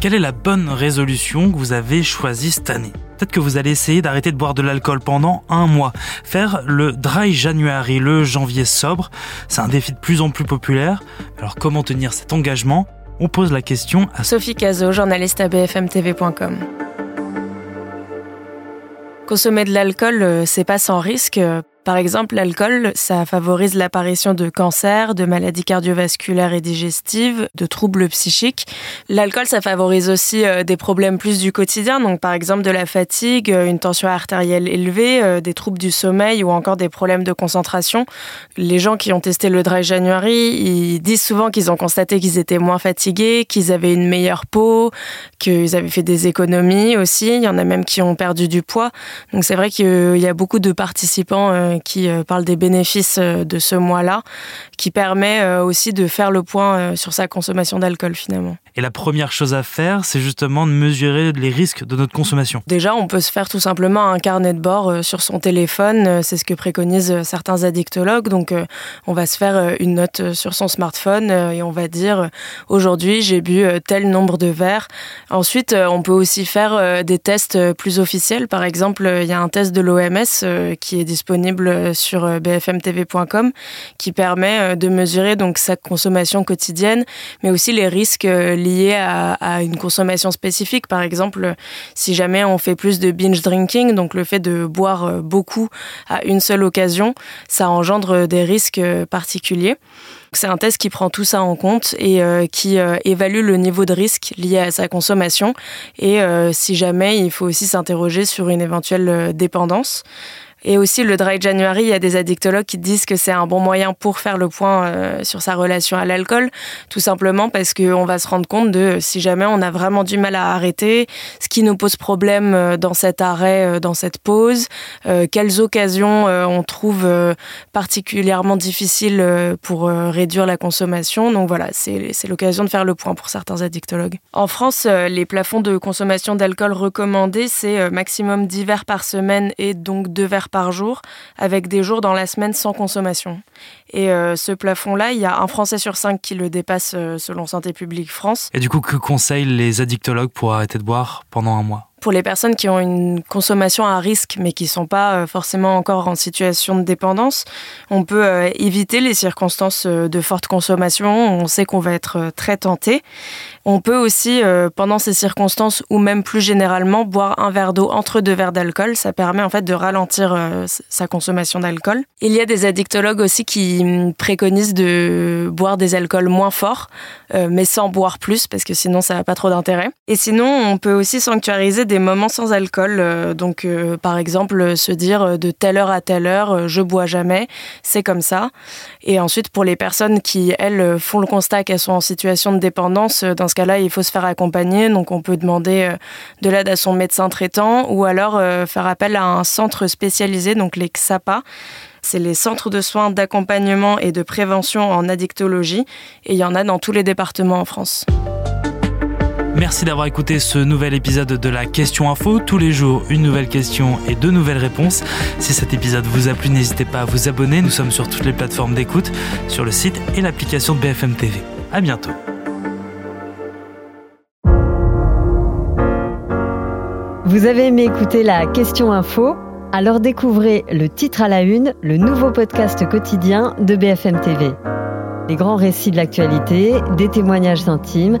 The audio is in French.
Quelle est la bonne résolution que vous avez choisie cette année? Peut-être que vous allez essayer d'arrêter de boire de l'alcool pendant un mois. Faire le dry January, le janvier sobre, c'est un défi de plus en plus populaire. Alors comment tenir cet engagement? On pose la question à Sophie Cazot, journaliste à bfmtv.com. Consommer de l'alcool, euh, c'est pas sans risque. Par exemple, l'alcool, ça favorise l'apparition de cancers, de maladies cardiovasculaires et digestives, de troubles psychiques. L'alcool, ça favorise aussi euh, des problèmes plus du quotidien, donc par exemple de la fatigue, euh, une tension artérielle élevée, euh, des troubles du sommeil ou encore des problèmes de concentration. Les gens qui ont testé le dry January, ils disent souvent qu'ils ont constaté qu'ils étaient moins fatigués, qu'ils avaient une meilleure peau, qu'ils avaient fait des économies aussi. Il y en a même qui ont perdu du poids. Donc c'est vrai qu'il y a beaucoup de participants qui euh, parle des bénéfices euh, de ce mois-là, qui permet euh, aussi de faire le point sur sa consommation d'alcool finalement. Et la première chose à faire, c'est justement de mesurer les risques de notre consommation. Déjà, on peut se faire tout simplement un carnet de bord sur son téléphone. C'est ce que préconisent certains addictologues. Donc, on va se faire une note sur son smartphone et on va dire aujourd'hui, j'ai bu tel nombre de verres. Ensuite, on peut aussi faire des tests plus officiels. Par exemple, il y a un test de l'OMS qui est disponible euh, sur euh, bfmtv.com qui permet euh, de mesurer donc sa consommation quotidienne, mais aussi les risques liés à, une consommation spécifique. Par exemple, si jamais on fait plus de binge drinking, donc le fait de boire beaucoup à une seule occasion, ça engendre des risques particuliers. C'est un test qui prend tout ça en compte et qui évalue le niveau de risque lié à sa consommation et si jamais il faut aussi s'interroger sur une éventuelle dépendance. Et aussi le Dry January, il y a des addictologues qui disent que c'est un bon moyen pour faire le point euh, sur sa relation à l'alcool, tout simplement parce qu'on va se rendre compte de si jamais on a vraiment du mal à arrêter, ce qui nous pose problème euh, dans cet arrêt, euh, dans cette pause, quelles occasions on trouve particulièrement difficiles pour réduire la consommation. Donc voilà, c'est l'occasion de faire le point pour certains addictologues. En France, les plafonds de consommation d'alcool recommandés, c'est maximum 10 verres par semaine et donc 2 verres par jour, avec des jours dans la semaine sans consommation. Et euh, ce plafond-là, il y a un Français sur cinq qui le dépasse euh, selon Santé publique France. Et du coup, que conseillent les addictologues pour arrêter de boire pendant un mois? Pour les personnes qui ont une consommation à risque mais qui ne sont pas euh, forcément encore en situation de dépendance, on peut éviter les circonstances de forte consommation. On sait qu'on va être très tenté. On peut aussi, euh, pendant ces circonstances ou même plus généralement, boire un verre d'eau entre deux verres d'alcool. Ça permet en fait de ralentir euh, sa consommation d'alcool. Il y a des addictologues aussi qui hum, préconisent de boire des alcools moins forts, euh, mais sans boire plus parce que sinon ça n'a pas trop d'intérêt. Et sinon, on peut aussi sanctuariser des moments sans alcool. donc, par exemple, se dire de telle heure à telle heure, je bois jamais, c'est comme ça. Et ensuite, pour les personnes qui elles font le constat qu'elles sont en situation de dépendance, dans ce cas-là, il faut se faire accompagner. Donc, on peut demander euh, de l'aide à son médecin traitant ou alors euh, faire appel à un centre spécialisé, donc les XAPA. C'est les centres de soins d'accompagnement et de prévention en addictologie. Et il y en a dans tous les départements en France. Merci d'avoir écouté ce nouvel épisode de la Question Info. Tous les jours, une nouvelle question et deux nouvelles réponses. Si cet épisode vous a plu, n'hésitez pas à vous abonner. Nous sommes sur toutes les plateformes d'écoute, sur le site et l'application de BFM TV. À bientôt. Vous avez aimé écouter la question info? Alors découvrez le titre à la une, le nouveau podcast quotidien de BFM TV. Les grands récits de l'actualité, des témoignages intimes,